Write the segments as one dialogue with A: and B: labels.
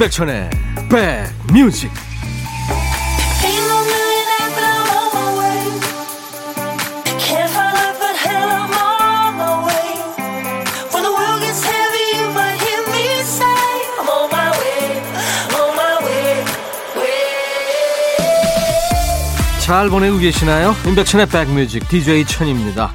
A: 임백천의 백뮤직 잘 보내고 계시나요? 임백천의 백뮤직 DJ 천입니다.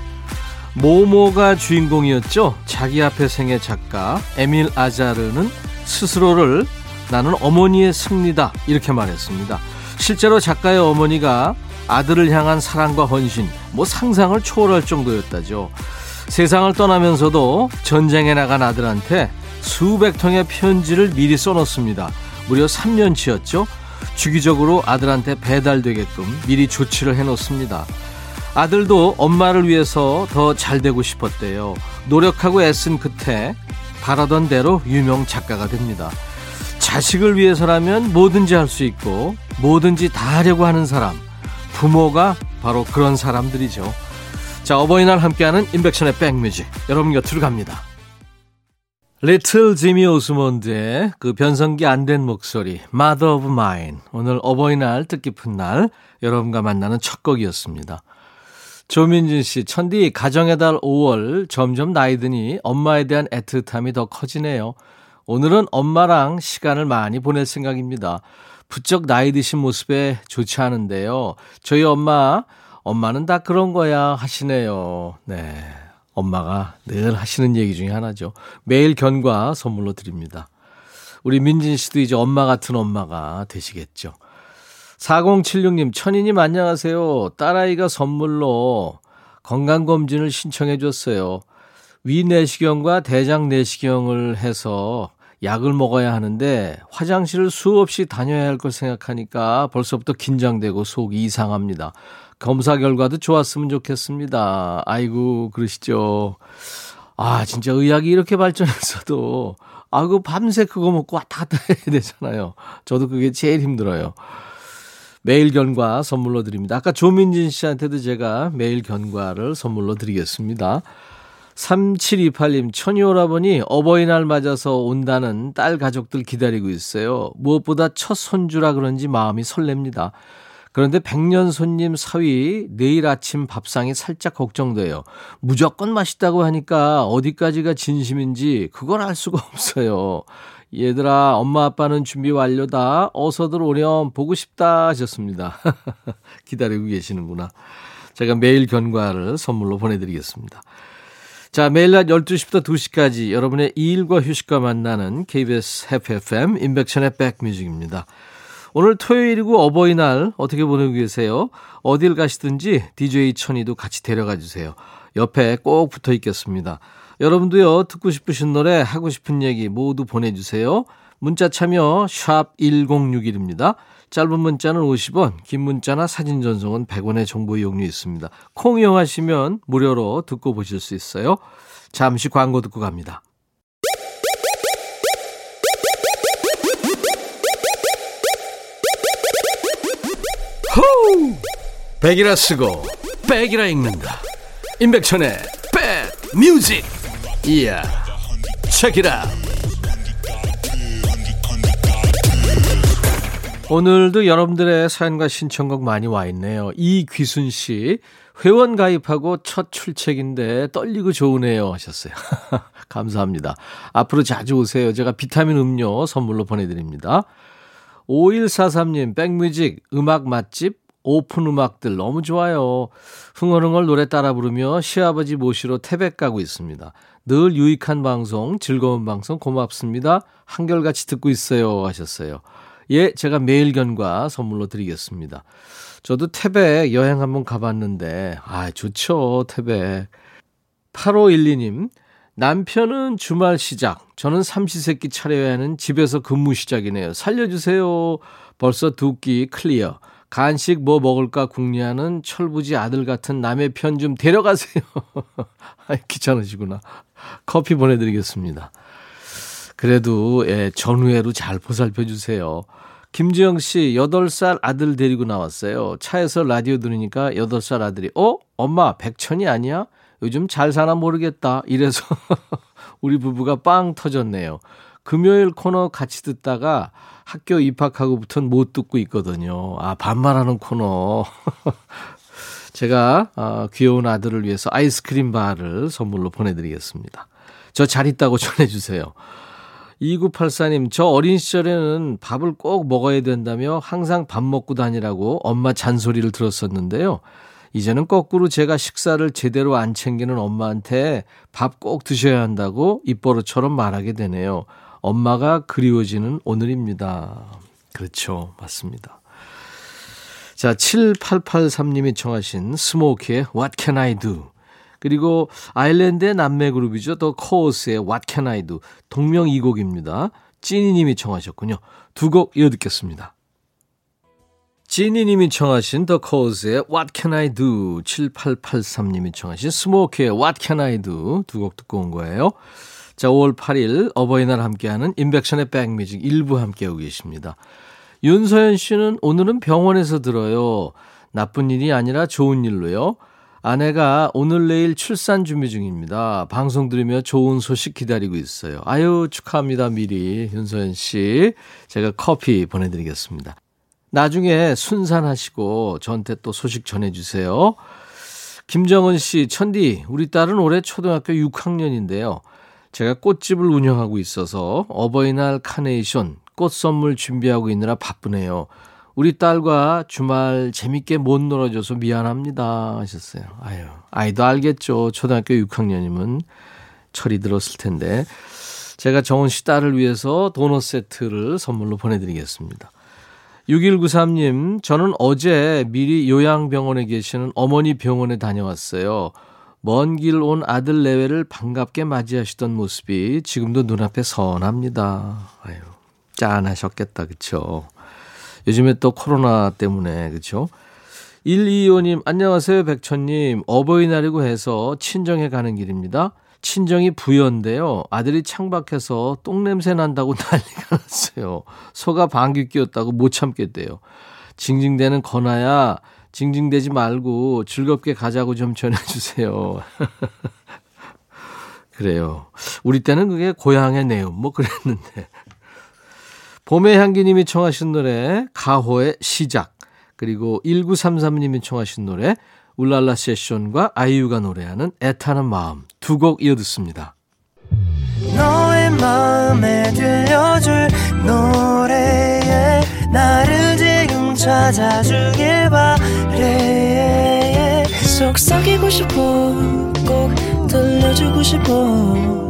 A: 모모가 주인공이었죠. 자기 앞에 생애 작가 에밀 아자르는 스스로를 나는 어머니의 승리다 이렇게 말했습니다. 실제로 작가의 어머니가 아들을 향한 사랑과 헌신, 뭐 상상을 초월할 정도였다죠. 세상을 떠나면서도 전쟁에 나간 아들한테 수백 통의 편지를 미리 써놓습니다. 무려 3년치였죠. 주기적으로 아들한테 배달되게끔 미리 조치를 해놓습니다. 아들도 엄마를 위해서 더 잘 되고 싶었대요. 노력하고 애쓴 끝에 바라던 대로 유명 작가가 됩니다. 자식을 위해서라면 뭐든지 할 수 있고 뭐든지 다 하려고 하는 사람. 부모가 바로 그런 사람들이죠. 자, 어버이날 함께하는 인백션의 백뮤직. 여러분 곁으로 갑니다. 리틀 지미 오스몬드의 그 변성기 안 된 목소리, Mother of Mine. 오늘 어버이날 뜻깊은 날 여러분과 만나는 첫 곡이었습니다. 조민진 씨, 천디 가정의 달 5월 점점 나이 드니 엄마에 대한 애틋함이 더 커지네요. 오늘은 엄마랑 시간을 많이 보낼 생각입니다. 부쩍 나이 드신 모습에 좋지 않은데요. 저희 엄마, 엄마는 다 그런 거야 하시네요. 네. 엄마가 늘 하시는 얘기 중에 하나죠. 매일 견과 선물로 드립니다. 우리 민진 씨도 이제 엄마 같은 엄마가 되시겠죠. 4076님, 천희님 안녕하세요. 딸아이가 선물로 건강검진을 신청해 줬어요. 위 내시경과 대장 내시경을 해서 약을 먹어야 하는데 화장실을 수없이 다녀야 할 걸 생각하니까 벌써부터 긴장되고 속이 이상합니다. 검사 결과도 좋았으면 좋겠습니다. 아이고, 그러시죠. 아, 진짜 의학이 이렇게 발전했어도, 아, 그 밤새 그거 먹고 왔다 갔다 해야 되잖아요. 저도 그게 제일 힘들어요. 매일 견과 선물로 드립니다. 아까 조민진 씨한테도 제가 매일 견과를 선물로 드리겠습니다. 3728님, 천이오라버니 어버이날 맞아서 온다는 딸 가족들 기다리고 있어요. 무엇보다 첫 손주라 그런지 마음이 설렙니다. 그런데 백년 손님 사위 내일 아침 밥상이 살짝 걱정돼요. 무조건 맛있다고 하니까 어디까지가 진심인지 그걸 알 수가 없어요. 얘들아, 엄마 아빠는 준비 완료다. 어서들 오렴. 보고 싶다 하셨습니다. 기다리고 계시는구나. 제가 매일 견과를 선물로 보내드리겠습니다. 자, 매일 낮 12시부터 2시까지 여러분의 일과 휴식과 만나는 KBS FFM 인백션의 백뮤직입니다. 오늘 토요일이고 어버이날 어떻게 보내고 계세요? 어딜 가시든지 DJ 천이도 같이 데려가 주세요. 옆에 꼭 붙어 있겠습니다. 여러분도요, 듣고 싶으신 노래, 하고 싶은 얘기 모두 보내주세요. 문자 참여 샵 1061입니다. 짧은 문자는 50원, 긴 문자나 사진 전송은 100원의 정보 이용료 있습니다. 콩 이용하시면 무료로 듣고 보실 수 있어요. 잠시 광고 듣고 갑니다. 호우! 백이라 쓰고 백이라 읽는다. 임백천의 백 뮤직. 이야. Check it out. 오늘도 여러분들의 사연과 신청곡 많이 와 있네요. 이귀순 씨, 회원 가입하고 첫 출첵인데 떨리고 좋으네요 하셨어요. 감사합니다. 앞으로 자주 오세요. 제가 비타민 음료 선물로 보내드립니다. 5143님, 백뮤직, 음악 맛집, 오픈 음악들 너무 좋아요. 흥얼흥얼 노래 따라 부르며 시아버지 모시러 태백 가고 있습니다. 늘 유익한 방송, 즐거운 방송 고맙습니다. 한결같이 듣고 있어요 하셨어요. 예, 제가 매일 견과 선물로 드리겠습니다. 저도 태백 여행 한번 가봤는데, 아, 좋죠, 태백. 8512님, 남편은 주말 시작, 저는 삼시세끼 차려야 하는 집에서 근무 시작이네요. 살려주세요. 벌써 두 끼 clear. 간식 뭐 먹을까 궁리하는 철부지 아들 같은 남의 편 좀 데려가세요. 아, 귀찮으시구나. 커피 보내드리겠습니다. 그래도 예, 전우애로 잘 보살펴 주세요. 김지영 씨, 8살 아들 데리고 나왔어요. 차에서 라디오 들으니까 8살 아들이, 어? 엄마, 백천이 아니야? 요즘 잘 사나 모르겠다. 이래서 우리 부부가 빵 터졌네요. 금요일 코너 같이 듣다가 학교 입학하고부터는 못 듣고 있거든요. 아, 반말하는 코너. 제가 어, 귀여운 아들을 위해서 아이스크림 바를 선물로 보내드리겠습니다. 저 잘 있다고 전해주세요. 2984님, 저 어린 시절에는 밥을 꼭 먹어야 된다며 항상 밥 먹고 다니라고 엄마 잔소리를 들었었는데요. 이제는 거꾸로 제가 식사를 제대로 안 챙기는 엄마한테 밥 꼭 드셔야 한다고 입버릇처럼 말하게 되네요. 엄마가 그리워지는 오늘입니다. 그렇죠. 맞습니다. 자, 7883님이 청하신 스모키의 What Can I Do? 그리고 아일랜드의 남매 그룹이죠. 더 코어스의 What Can I Do? 동명 이곡입니다. 찐이님이 청하셨군요. 두 곡 이어 듣겠습니다. 지니님이 청하신 더 코즈의 What Can I Do 7883님이 청하신 스모키의 What Can I Do 두 곡 듣고 온 거예요. 자 5월 8일 어버이날 함께하는 인백션의 백뮤직 일부 함께하고 계십니다. 윤서연 씨는 오늘은 병원에서 들어요. 나쁜 일이 아니라 좋은 일로요. 아내가 오늘 내일 출산 준비 중입니다. 방송 들으며 좋은 소식 기다리고 있어요. 아유 축하합니다 미리 윤서연 씨. 제가 커피 보내드리겠습니다. 나중에 순산하시고 저한테 또 소식 전해주세요. 김정은 씨, 천디, 우리 딸은 올해 초등학교 6학년인데요. 제가 꽃집을 운영하고 있어서 어버이날 카네이션, 꽃 선물 준비하고 있느라 바쁘네요. 우리 딸과 주말 재밌게 못 놀아줘서 미안합니다. 하셨어요. 아유, 아이도 알겠죠. 초등학교 6학년이면 철이 들었을 텐데. 제가 정은 씨 딸을 위해서 도넛 세트를 선물로 보내드리겠습니다. 6193님, 저는 어제 미리 요양병원에 계시는 어머니 병원에 다녀왔어요. 먼 길 온 아들 내외를 반갑게 맞이하시던 모습이 지금도 눈앞에 선합니다. 아유, 짠하셨겠다, 그쵸? 요즘에 또 코로나 때문에, 그쵸? 125님, 안녕하세요, 백천님. 어버이날이고 해서 친정에 가는 길입니다. 친정이 부여인데요. 아들이 창밖에서 똥냄새 난다고 난리가 났어요. 소가 방귀 뀌었다고 못 참겠대요. 징징대는 건아야 징징대지 말고 즐겁게 가자고 좀 전해주세요. 그래요. 우리 때는 그게 고향의 내음 뭐 그랬는데. 봄의 향기님이 청하신 노래 가호의 시작. 그리고 1933님이 청하신 노래 울랄라 세션과 아이유가 노래하는 애타는 마음 두 곡 이어 듣습니다. 너의 마음에 들려줄 노래에 나를 지금 찾아주길 바래. 속삭이고 싶어 꼭 들려주고 싶어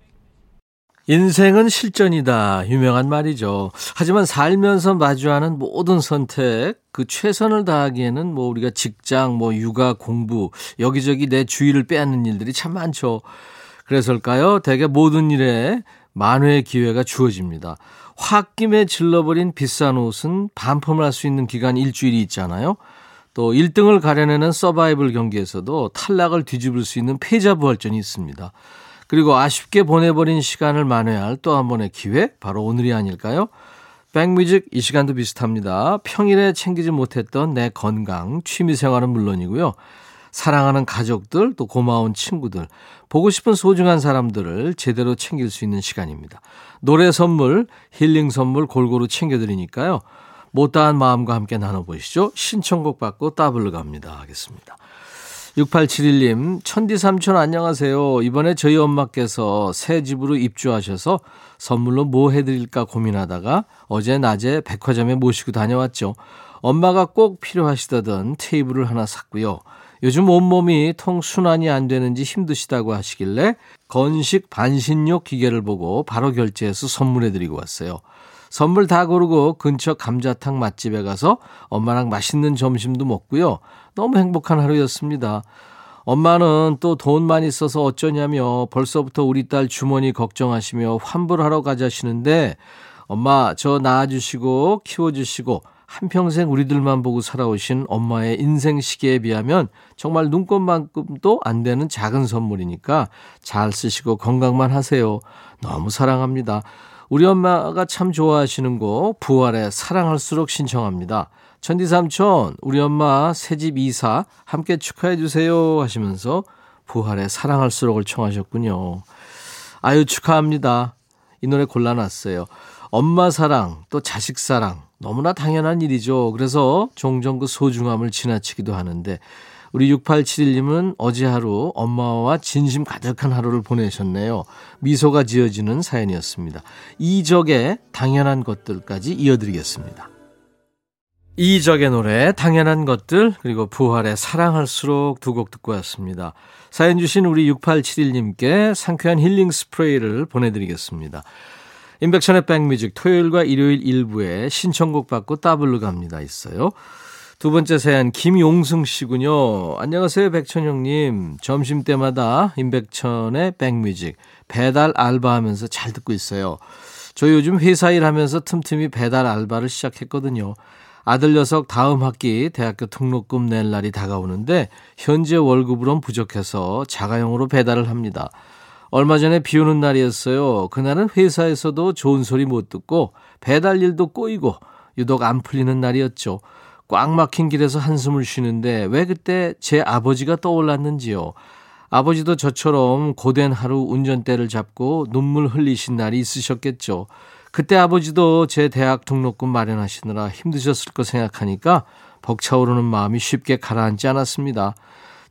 A: 인생은 실전이다. 유명한 말이죠. 하지만 살면서 마주하는 모든 선택, 그 최선을 다하기에는 뭐 우리가 직장, 뭐 육아, 공부, 여기저기 내 주의를 빼앗는 일들이 참 많죠. 그래서일까요? 대개 모든 일에 만회의 기회가 주어집니다. 홧김에 질러버린 비싼 옷은 반품을 할 수 있는 기간 일주일이 있잖아요. 또 1등을 가려내는 서바이벌 경기에서도 탈락을 뒤집을 수 있는 패자 부활전이 있습니다. 그리고 아쉽게 보내버린 시간을 만회할 또 한 번의 기회? 바로 오늘이 아닐까요? 백뮤직 이 시간도 비슷합니다. 평일에 챙기지 못했던 내 건강, 취미 생활은 물론이고요. 사랑하는 가족들, 또 고마운 친구들, 보고 싶은 소중한 사람들을 제대로 챙길 수 있는 시간입니다. 노래 선물, 힐링 선물 골고루 챙겨드리니까요. 못다한 마음과 함께 나눠보시죠. 신청곡 받고 따블로 갑니다. 하겠습니다. 6871님, 천디 삼촌 안녕하세요. 이번에 저희 엄마께서 새 집으로 입주하셔서 선물로 뭐 해드릴까 고민하다가 어제 낮에 백화점에 모시고 다녀왔죠. 엄마가 꼭 필요하시다던 테이블을 하나 샀고요. 요즘 온몸이 통순환이 안 되는지 힘드시다고 하시길래 건식 반신욕 기계를 보고 바로 결제해서 선물해드리고 왔어요. 선물 다 고르고 근처 감자탕 맛집에 가서 엄마랑 맛있는 점심도 먹고요. 너무 행복한 하루였습니다. 엄마는 또돈 많이 써서 어쩌냐며 벌써부터 우리 딸 주머니 걱정하시며 환불하러 가자시는데 엄마 저 낳아주시고 키워주시고 한평생 우리들만 보고 살아오신 엄마의 인생 시계에 비하면 정말 눈꽃만큼도 안 되는 작은 선물이니까 잘 쓰시고 건강만 하세요. 너무 사랑합니다. 우리 엄마가 참 좋아하시는 곡 부활의 사랑할수록 신청합니다. 천디삼촌 우리 엄마 새집 이사 함께 축하해 주세요 하시면서 부활의 사랑할수록을 청하셨군요. 아유 축하합니다. 이 노래 골라놨어요. 엄마 사랑 또 자식 사랑 너무나 당연한 일이죠. 그래서 종종 그 소중함을 지나치기도 하는데 우리 6871님은 어제 하루 엄마와 진심 가득한 하루를 보내셨네요. 미소가 지어지는 사연이었습니다. 이적의 당연한 것들까지 이어드리겠습니다. 이적의 노래 당연한 것들 그리고 부활의 사랑할수록 두 곡 듣고 왔습니다. 사연 주신 우리 6871님께 상쾌한 힐링 스프레이를 보내드리겠습니다. 인백천의 백뮤직 토요일과 일요일 일부에 신청곡 받고 따블로 갑니다 있어요. 두 번째 사연 김용승 씨군요. 안녕하세요 백천형님. 점심 때마다 인백천의 백뮤직 배달 알바하면서 잘 듣고 있어요. 저 요즘 회사 일하면서 틈틈이 배달 알바를 시작했거든요. 아들 녀석 다음 학기 대학교 등록금 낼 날이 다가오는데 현재 월급으론 부족해서 자가용으로 배달을 합니다. 얼마 전에 비 오는 날이었어요. 그날은 회사에서도 좋은 소리 못 듣고 배달 일도 꼬이고 유독 안 풀리는 날이었죠. 꽉 막힌 길에서 한숨을 쉬는데 왜 그때 제 아버지가 떠올랐는지요. 아버지도 저처럼 고된 하루 운전대를 잡고 눈물 흘리신 날이 있으셨겠죠. 그때 아버지도 제 대학 등록금 마련하시느라 힘드셨을 거 생각하니까 벅차오르는 마음이 쉽게 가라앉지 않았습니다.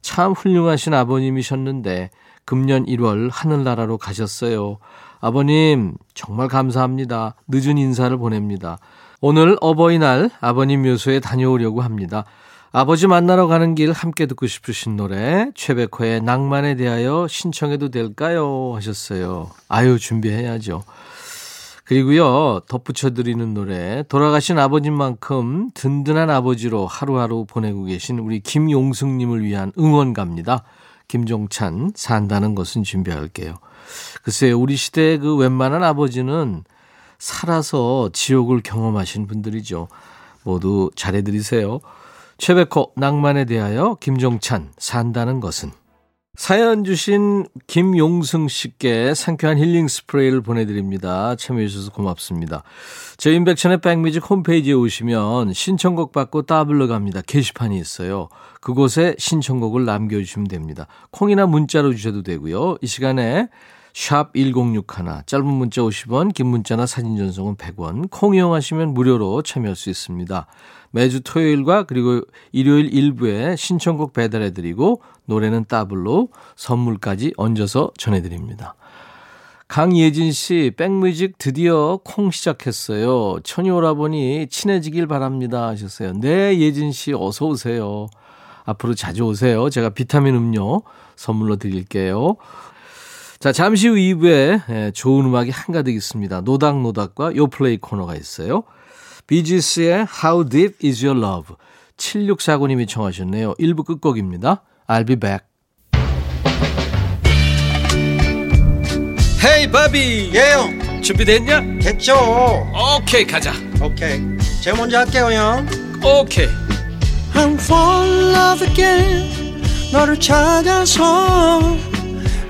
A: 참 훌륭하신 아버님이셨는데 금년 1월 하늘나라로 가셨어요. 아버님, 정말 감사합니다. 늦은 인사를 보냅니다. 오늘 어버이날 아버님 묘소에 다녀오려고 합니다. 아버지 만나러 가는 길 함께 듣고 싶으신 노래 최백호의 낭만에 대하여 신청해도 될까요? 하셨어요. 아유 준비해야죠. 그리고요 덧붙여 드리는 노래 돌아가신 아버님만큼 든든한 아버지로 하루하루 보내고 계신 우리 김용승님을 위한 응원갑니다. 김종찬 산다는 것은 준비할게요. 글쎄요, 우리 시대의 그 웬만한 아버지는 살아서 지옥을 경험하신 분들이죠. 모두 잘해드리세요. 최백호 낭만에 대하여 김종찬 산다는 것은 사연 주신 김용승 씨께 상쾌한 힐링 스프레이를 보내드립니다. 참여해주셔서 고맙습니다. 저희 인백천의 백뮤직 홈페이지에 오시면 신청곡 받고 따블러 갑니다. 게시판이 있어요. 그곳에 신청곡을 남겨주시면 됩니다. 콩이나 문자로 주셔도 되고요. 이 시간에 샵 1061, 짧은 문자 50원, 긴 문자나 사진 전송은 100원, 콩 이용하시면 무료로 참여할 수 있습니다. 매주 토요일과 그리고 일요일 일부에 신청곡 배달해드리고 노래는 따블로 선물까지 얹어서 전해드립니다. 강예진 씨, 백뮤직 드디어 콩 시작했어요. 천이 오라보니 친해지길 바랍니다 하셨어요. 네, 예진 씨 어서 오세요. 앞으로 자주 오세요. 제가 비타민 음료 선물로 드릴게요. 자, 잠시 후 2부에 예, 좋은 음악이 한가득 있습니다. 노닥노닥과 요플레이 코너가 있어요. 비지스의 How Deep Is Your Love 7649님이 청하셨네요. 1부 끝곡입니다. I'll be back. 헤이 바비
B: 예영
A: 준비됐냐?
B: 됐죠
A: 오케이 가자
B: 오케이 제가 먼저 할게요 형
A: 오케이
B: I'm fall in love again 너를 찾아서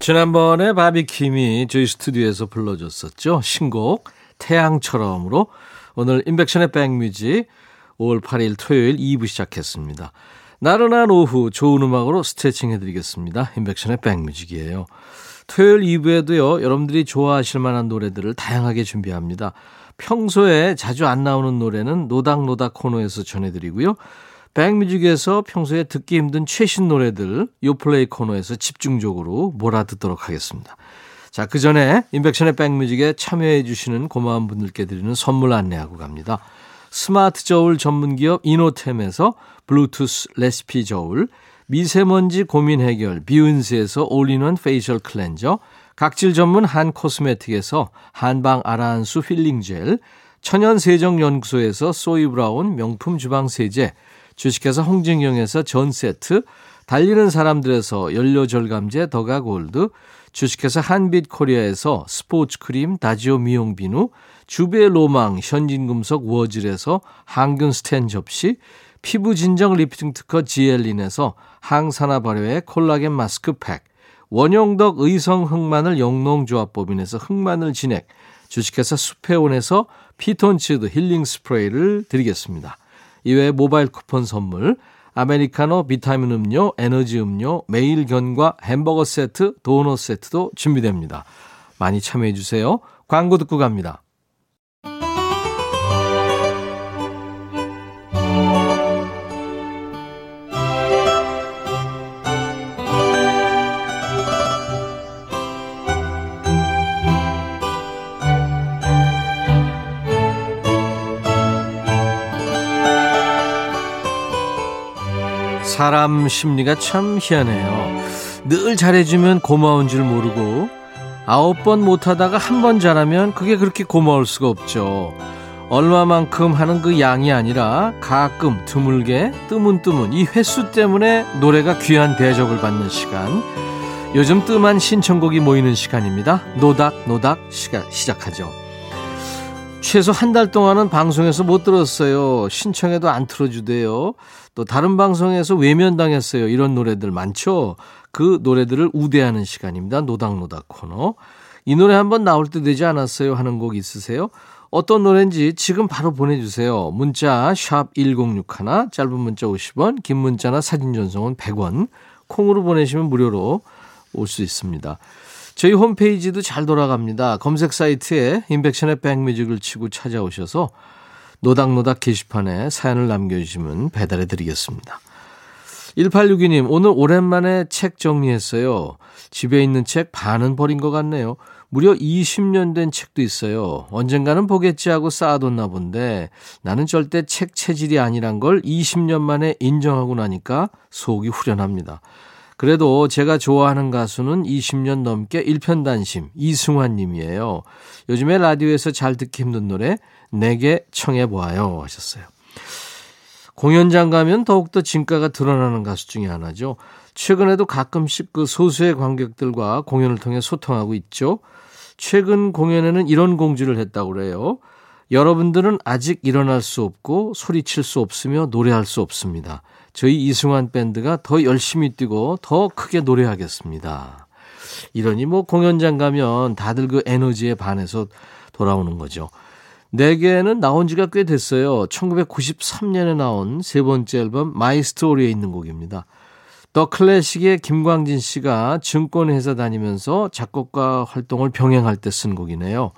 A: 지난번에 바비킴이 저희 스튜디오에서 불러줬었죠. 신곡 태양처럼으로 오늘 인백션의 백뮤직 5월 8일 토요일 2부 시작했습니다. 나른한 오후 좋은 음악으로 스트레칭 해드리겠습니다. 인백션의 백뮤직이에요. 토요일 2부에도요, 여러분들이 좋아하실 만한 노래들을 다양하게 준비합니다. 평소에 자주 안 나오는 노래는 노닥노닥 코너에서 전해드리고요. 백뮤직에서 평소에 듣기 힘든 최신 노래들 요플레이 코너에서 집중적으로 몰아듣도록 하겠습니다. 자, 그 전에 인백션의 백뮤직에 참여해 주시는 고마운 분들께 드리는 선물 안내하고 갑니다. 스마트 저울 전문 기업 이노템에서 블루투스 레시피 저울, 미세먼지 고민 해결 비운스에서 all-in-one facial cleanser, 각질 전문 한 코스메틱에서 한방 아라한수 힐링 젤, 천연 세정 연구소에서 소이 브라운 명품 주방 세제, 주식회사 홍진경에서 전 세트, 달리는 사람들에서 연료 절감제 더가 골드, 주식회사 한빛 코리아에서 스포츠 크림 다지오 미용 비누, 주베 로망 현진금속 워즐에서 항균 스텐 접시, 피부 진정 리프팅 특허 지엘린에서 항산화 발효의 콜라겐 마스크 팩, 원용덕 의성 흑마늘 영농조합법인에서 흑마늘 진액, 주식회사 수페온에서 피톤치드 힐링 스프레이를 드리겠습니다. 이외에 모바일 쿠폰 선물, 아메리카노 비타민 음료, 에너지 음료, 매일 견과 햄버거 세트, 도넛 세트도 준비됩니다. 많이 참여해 주세요. 광고 듣고 갑니다. 사람 심리가 참 희한해요. 늘 잘해주면 고마운 줄 모르고 아홉 번 못하다가 한 번 잘하면 그게 그렇게 고마울 수가 없죠. 얼마만큼 하는 그 양이 아니라 가끔 드물게 뜨문뜨문 이 횟수 때문에 노래가 귀한 대접을 받는 시간. 요즘 뜸한 신청곡이 모이는 시간입니다. 노닥노닥 시간 시작하죠. 최소 한 달 동안은 방송에서 못 들었어요. 신청해도 안 틀어주대요. 또 다른 방송에서 외면당했어요. 이런 노래들 많죠. 그 노래들을 우대하는 시간입니다. 노닥노닥 코너. 이 노래 한번 나올 때 되지 않았어요 하는 곡 있으세요? 어떤 노래인지 지금 바로 보내주세요. 문자 1061, 짧은 문자 50원, 긴 문자나 사진 전송은 100원, 콩으로 보내시면 무료로 올 수 있습니다. 저희 홈페이지도 잘 돌아갑니다. 검색 사이트에 인백션의 백뮤직을 치고 찾아오셔서 노닥노닥 게시판에 사연을 남겨주시면 배달해 드리겠습니다. 1862님, 오늘 오랜만에 책 정리했어요. 집에 있는 책 반은 버린 것 같네요. 무려 20년 된 책도 있어요. 언젠가는 보겠지 하고 쌓아뒀나 본데 나는 절대 책 체질이 아니란 걸 20년 만에 인정하고 나니까 속이 후련합니다. 그래도 제가 좋아하는 가수는 20년 넘게 일편단심 이승환 님이에요. 요즘에 라디오에서 잘 듣기 힘든 노래 내게 청해 보아요 하셨어요. 공연장 가면 더욱더 진가가 드러나는 가수 중에 하나죠. 최근에도 가끔씩 그 소수의 관객들과 공연을 통해 소통하고 있죠. 최근 공연에는 이런 공지를 했다고 그래요. 여러분들은 아직 일어날 수 없고 소리칠 수 없으며 노래할 수 없습니다. 저희 이승환 밴드가 더 열심히 뛰고 더 크게 노래하겠습니다. 이러니 뭐 공연장 가면 다들 그 에너지에 반해서 돌아오는 거죠. 내게는 나온 지가 꽤 됐어요. 1993년에 나온 세 번째 앨범 My Story에 있는 곡입니다. 더 클래식의 김광진 씨가 증권회사 다니면서 작곡가 활동을 병행할 때 쓴 곡이네요.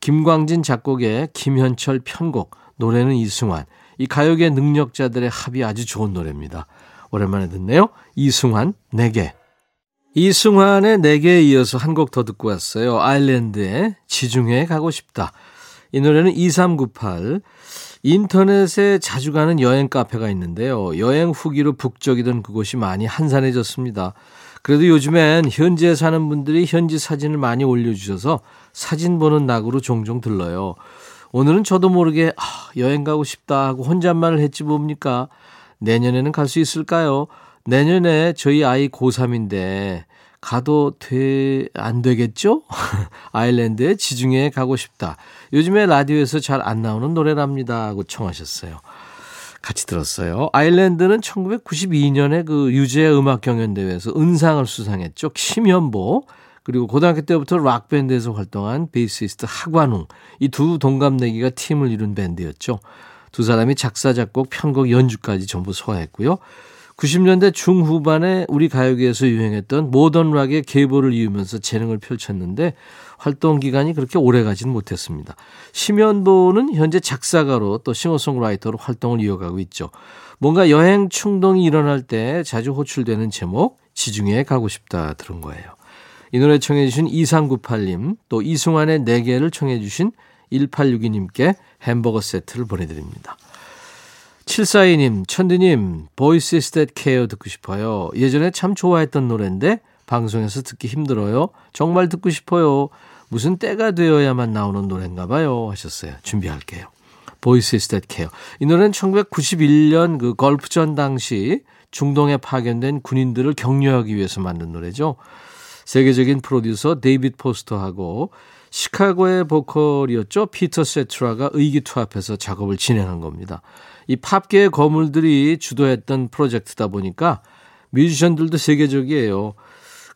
A: 김광진 작곡의 김현철 편곡, 노래는 이승환. 이 가요계 능력자들의 합이 아주 좋은 노래입니다. 오랜만에 듣네요. 이승환, 내게. 이승환의 내게에 이어서 한 곡 더 듣고 왔어요. 아일랜드의 지중해에 가고 싶다. 이 노래는 2398. 인터넷에 자주 가는 여행 카페가 있는데요. 여행 후기로 북적이던 그곳이 많이 한산해졌습니다. 그래도 요즘엔 현지에 사는 분들이 현지 사진을 많이 올려주셔서 사진 보는 낙으로 종종 들러요. 오늘은 저도 모르게 아, 여행 가고 싶다 하고 혼잣말을 했지 뭡니까? 내년에는 갈 수 있을까요? 내년에 저희 아이 고3인데 가도 돼, 안 되겠죠? 아일랜드에 지중해에 가고 싶다. 요즘에 라디오에서 잘 안 나오는 노래랍니다. 하고 청하셨어요. 같이 들었어요. 아일랜드는 1992년에 그 유재 음악 경연 대회에서 은상을 수상했죠. 심현보. 그리고 고등학교 때부터 락 밴드에서 활동한 베이시스트 하관웅. 이 두 동갑내기가 팀을 이룬 밴드였죠. 두 사람이 작사, 작곡, 편곡, 연주까지 전부 소화했고요. 90년대 중후반에 우리 가요계에서 유행했던 모던 락의 계보를 이으면서 재능을 펼쳤는데 활동 기간이 그렇게 오래 가지는 못했습니다. 심연보는 현재 작사가로 또 싱어송라이터로 활동을 이어가고 있죠. 뭔가 여행 충동이 일어날 때 자주 호출되는 제목 지중해에 가고 싶다 들은 거예요. 이 노래 청해 주신 2398님 또 이승환의 4개를 청해 주신 1862님께 햄버거 세트를 보내드립니다. 742님, 천디님, Voice is That Care 듣고 싶어요. 예전에 참 좋아했던 노래인데 방송에서 듣기 힘들어요. 정말 듣고 싶어요. 무슨 때가 되어야만 나오는 노래인가 봐요. 하셨어요. 준비할게요. Voice is That Care. 이 노래는 1991년 그 걸프전 당시 중동에 파견된 군인들을 격려하기 위해서 만든 노래죠. 세계적인 프로듀서 데이빗 포스터하고 시카고의 보컬이었죠. 피터 세트라가 의기투합해서 작업을 진행한 겁니다. 이 팝계의 거물들이 주도했던 프로젝트다 보니까 뮤지션들도 세계적이에요.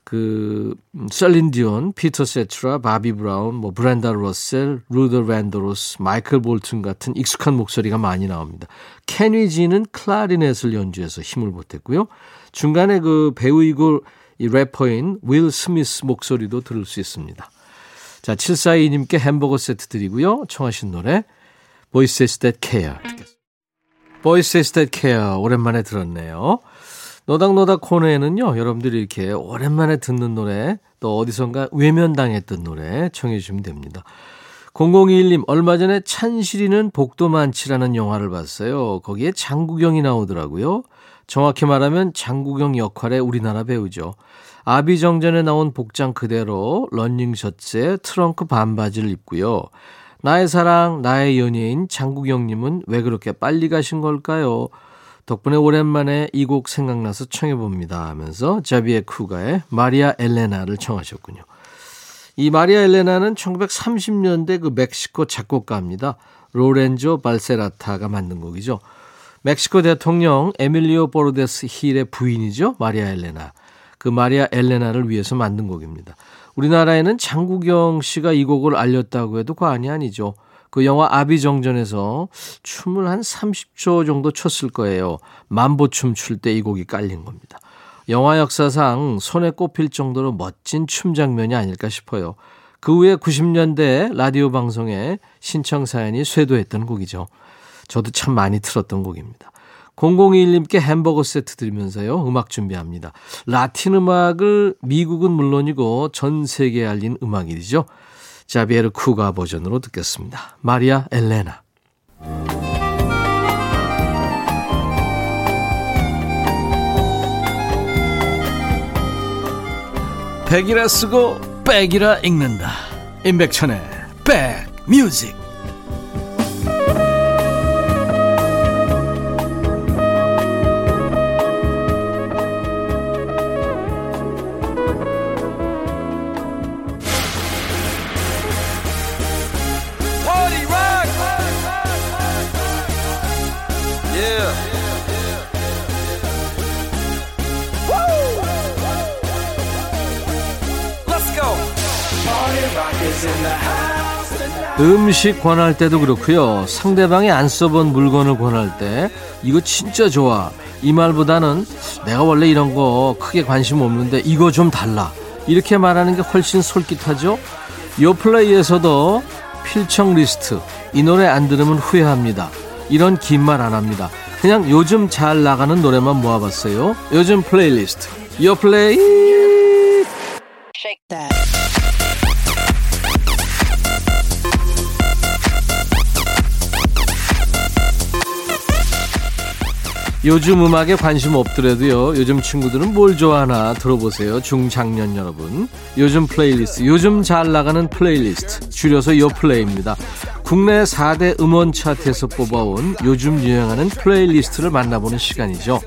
A: 그 셀린 디온, 피터 세트라, 바비 브라운, 뭐 브랜다 러셀, 루더 밴더로스, 마이클 볼튼 같은 익숙한 목소리가 많이 나옵니다. 케니지는 클라리넷을 연주해서 힘을 보탰고요. 중간에 그 배우이고 이 래퍼인 윌 스미스 목소리도 들을 수 있습니다. 자, 742님께 햄버거 세트 드리고요. 청하신 노래 Voices That Care 듣겠습니다. That Care 오랜만에 들었네요. 노닥노닥 코너에는요, 여러분들이 이렇게 오랜만에 듣는 노래, 또 어디선가 외면당했던 노래 청해 주시면 됩니다. 0021님, 얼마 전에 찬실이는 복도 많지라는 영화를 봤어요. 거기에 장국영이 나오더라고요. 정확히 말하면 장국영 역할의 우리나라 배우죠. 아비정전에 나온 복장 그대로 런닝 셔츠에 트렁크 반바지를 입고요. 나의 사랑, 나의 연예인 장국영님은 왜 그렇게 빨리 가신 걸까요? 덕분에 오랜만에 이 곡 생각나서 청해봅니다 하면서 자비의 쿠가의 마리아 엘레나를 청하셨군요. 이 마리아 엘레나는 1930년대 그 멕시코 작곡가입니다. 로렌조 발세라타가 만든 곡이죠. 멕시코 대통령 에밀리오 보르데스 힐의 부인이죠. 마리아 엘레나. 그 마리아 엘레나를 위해서 만든 곡입니다. 우리나라에는 장국영 씨가 이 곡을 알렸다고 해도 과언이 아니죠. 그 영화 아비정전에서 춤을 한 30초 정도 췄을 거예요. 만보춤 출 때 이 곡이 깔린 겁니다. 영화 역사상 손에 꼽힐 정도로 멋진 춤 장면이 아닐까 싶어요. 그 후에 90년대 라디오 방송에 신청 사연이 쇄도했던 곡이죠. 저도 참 많이 틀었던 곡입니다. 0021님께 햄버거 세트 드리면서요. 음악 준비합니다. 라틴 음악을 미국은 물론이고 전 세계에 알린 음악이죠. 자비에르 쿠가 버전으로 듣겠습니다. 마리아 엘레나. 백이라 쓰고 백이라 읽는다. 임백천의 백뮤직. 음식 권할 때도 그렇고요. 상대방이 안 써본 물건을 권할 때 이거 진짜 좋아. 이 말보다는 내가 원래 이런 거 크게 관심 없는데 이거 좀 달라. 이렇게 말하는 게 훨씬 솔깃하죠. 요플레이에서도 필청 리스트. 이 노래 안 들으면 후회합니다. 이런 긴 말 안 합니다. 그냥 요즘 잘 나가는 노래만 모아봤어요. 요즘 플레이리스트. 요플레이. 요즘 음악에 관심 없더라도요. 요즘 친구들은 뭘 좋아하나 들어보세요. 중장년 여러분. 요즘 플레이리스트, 요즘 잘 나가는 플레이리스트, 줄여서 요플레이입니다. 국내 4대 음원 차트에서 뽑아온 요즘 유행하는 플레이리스트를 만나보는 시간이죠.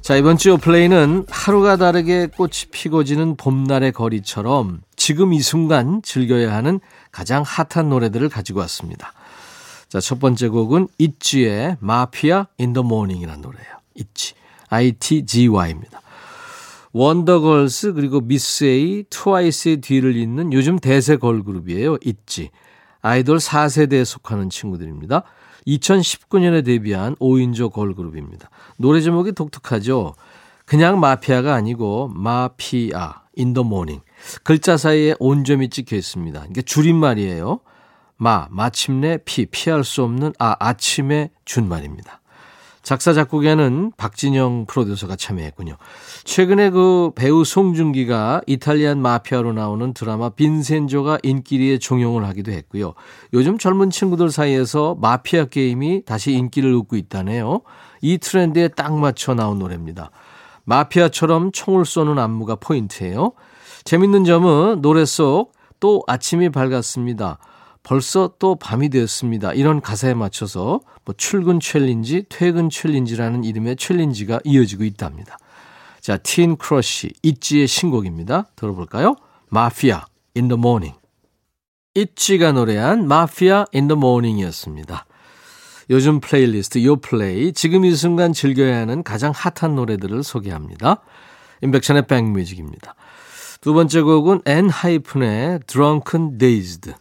A: 자, 이번 주 요플레이는 하루가 다르게 꽃이 피고 지는 봄날의 거리처럼 지금 이 순간 즐겨야 하는 가장 핫한 노래들을 가지고 왔습니다. 자, 첫 번째 곡은 있지의 마피아 in the morning이라는 노래예요. 있지. ITZY입니다. 원더걸스 그리고 미스 A, 트와이스의 뒤를 잇는 요즘 대세 걸그룹이에요. 있지. 아이돌 4세대에 속하는 친구들입니다. 2019년에 데뷔한 5인조 걸그룹입니다. 노래 제목이 독특하죠. 그냥 마피아가 아니고 마피아, in the morning. 글자 사이에 온점이 찍혀 있습니다. 이게 줄임말이에요. 마, 마침내 피, 피할 수 없는 아, 아침의 준말입니다. 작사, 작곡에는 박진영 프로듀서가 참여했군요. 최근에 그 배우 송중기가 이탈리안 마피아로 나오는 드라마 빈센조가 인기리에 종영을 하기도 했고요. 요즘 젊은 친구들 사이에서 마피아 게임이 다시 인기를 얻고 있다네요. 이 트렌드에 딱 맞춰 나온 노래입니다. 마피아처럼 총을 쏘는 안무가 포인트예요. 재밌는 점은 노래 속 또 아침이 밝았습니다. 벌써 또 밤이 되었습니다. 이런 가사에 맞춰서 뭐 출근 챌린지, 퇴근 챌린지라는 이름의 챌린지가 이어지고 있답니다. 자, teen crush, 있지의 신곡입니다. 들어볼까요? 마피아, in the morning. 있지가 노래한 마피아, in the morning이었습니다. 요즘 플레이리스트 요플레이, 지금 이 순간 즐겨야 하는 가장 핫한 노래들을 소개합니다. 임백천의 백뮤직입니다. 두 번째 곡은 엔하이픈의 Drunk Dazed.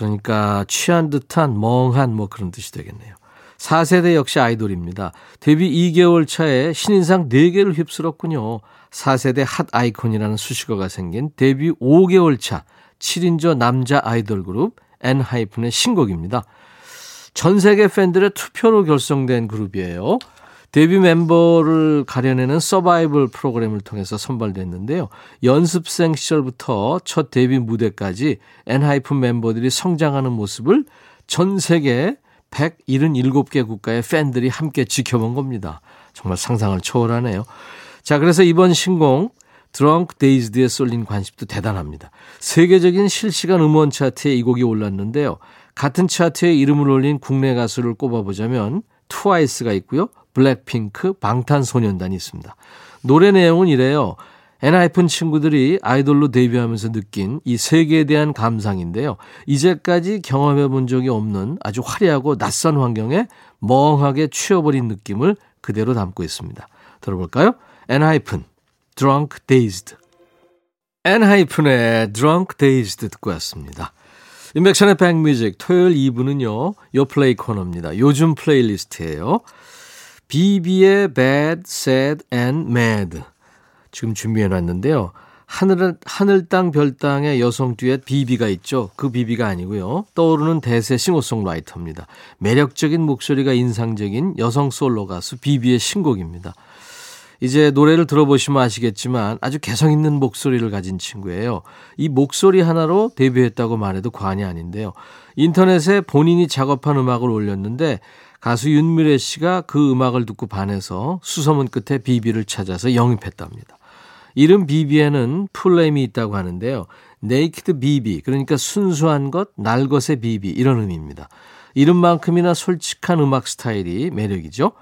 A: 그러니까 취한 듯한 멍한 뭐 그런 뜻이 되겠네요. 4세대 역시 아이돌입니다. 데뷔 2개월 차에 신인상 4개를 휩쓸었군요. 4세대 핫 아이콘이라는 수식어가 생긴 데뷔 5개월 차 7인조 남자 아이돌 그룹 엔하이픈의 신곡입니다. 전 세계 팬들의 투표로 결성된 그룹이에요. 데뷔 멤버를 가려내는 서바이벌 프로그램을 통해서 선발됐는데요. 연습생 시절부터 첫 데뷔 무대까지 엔하이픈 멤버들이 성장하는 모습을 전 세계 177개 국가의 팬들이 함께 지켜본 겁니다. 정말 상상을 초월하네요. 자, 그래서 이번 신곡 Drunk Dazed에 쏠린 관심도 대단합니다. 세계적인 실시간 음원 차트에 이 곡이 올랐는데요. 같은 차트에 이름을 올린 국내 가수를 꼽아보자면 트와이스가 있고요. 블랙핑크, 방탄소년단이 있습니다. 노래 내용은 이래요. 엔하이픈 친구들이 아이돌로 데뷔하면서 느낀 이 세계에 대한 감상인데요. 이제까지 경험해 본 적이 없는 아주 화려하고 낯선 환경에 멍하게 취해버린 느낌을 그대로 담고 있습니다. 들어볼까요? 엔하이픈, Drunk Dazed. 엔하이픈의 Drunk Dazed 듣고 왔습니다. 임백천의 백뮤직 토요일 2부는요. 요플레이 코너입니다. 요즘 플레이리스트예요. 비비의 Bad, Sad and Mad 지금 준비해 놨는데요. 하늘, 하늘 땅, 별 땅의 여성 듀엣 비비가 있죠. 그 비비가 아니고요. 떠오르는 대세 싱어송라이터입니다. 매력적인 목소리가 인상적인 여성 솔로 가수 비비의 신곡입니다. 이제 노래를 들어보시면 아시겠지만 아주 개성 있는 목소리를 가진 친구예요. 이 목소리 하나로 데뷔했다고 말해도 과언이 아닌데요. 인터넷에 본인이 작업한 음악을 올렸는데 가수 윤미래 씨가 그 음악을 듣고 반해서 수소문 끝에 비비를 찾아서 영입했답니다. 이름 비비에는 full name이 있다고 하는데요. naked 비비, 그러니까 순수한 것, 날 것의 비비 이런 의미입니다. 이름만큼이나 솔직한 음악 스타일이 매력이죠.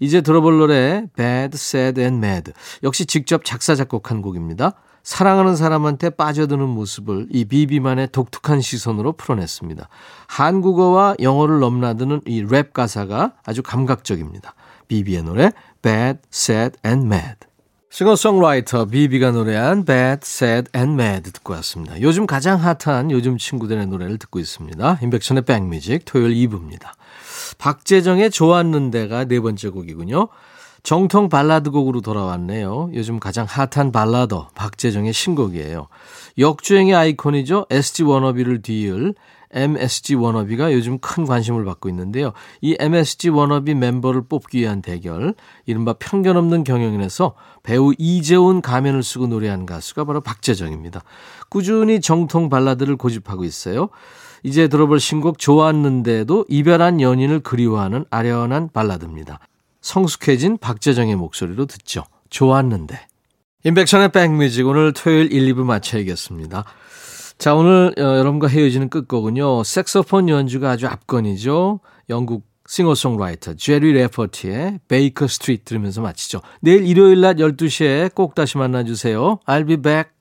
A: 이제 들어볼 노래 Bad, Sad and Mad 역시 직접 작사 작곡한 곡입니다. 사랑하는 사람한테 빠져드는 모습을 이 비비만의 독특한 시선으로 풀어냈습니다. 한국어와 영어를 넘나드는 이 랩 가사가 아주 감각적입니다. 비비의 노래 Bad, Sad and Mad. 싱어송라이터 비비가 노래한 Bad, Sad and Mad 듣고 왔습니다. 요즘 가장 핫한 요즘 친구들의 노래를 듣고 있습니다. 임백천의 백뮤직 토요일 2부입니다. 박재정의 좋았는데가 네 번째 곡이군요. 정통 발라드 곡으로 돌아왔네요. 요즘 가장 핫한 발라더 박재정의 신곡이에요. 역주행의 아이콘이죠. SG 워너비를 뒤이을 MSG 워너비가 요즘 큰 관심을 받고 있는데요. 이 MSG 워너비 멤버를 뽑기 위한 대결, 이른바 편견 없는 경연에서 배우 이제훈 가면을 쓰고 노래한 가수가 바로 박재정입니다. 꾸준히 정통 발라드를 고집하고 있어요. 이제 들어볼 신곡 좋았는데도 이별한 연인을 그리워하는 아련한 발라드입니다. 성숙해진 박재정의 목소리로 듣죠. 좋았는데. 임백천의 백뮤직 오늘 토요일 1, 2부 마쳐야겠습니다. 자, 오늘 어, 여러분과 헤어지는 끝곡은요. 색소폰 연주가 아주 압권이죠. 영국 싱어송라이터 제리 래퍼티의 Baker Street 들으면서 마치죠. 내일 일요일 낮 12시에 꼭 다시 만나주세요. I'll be back.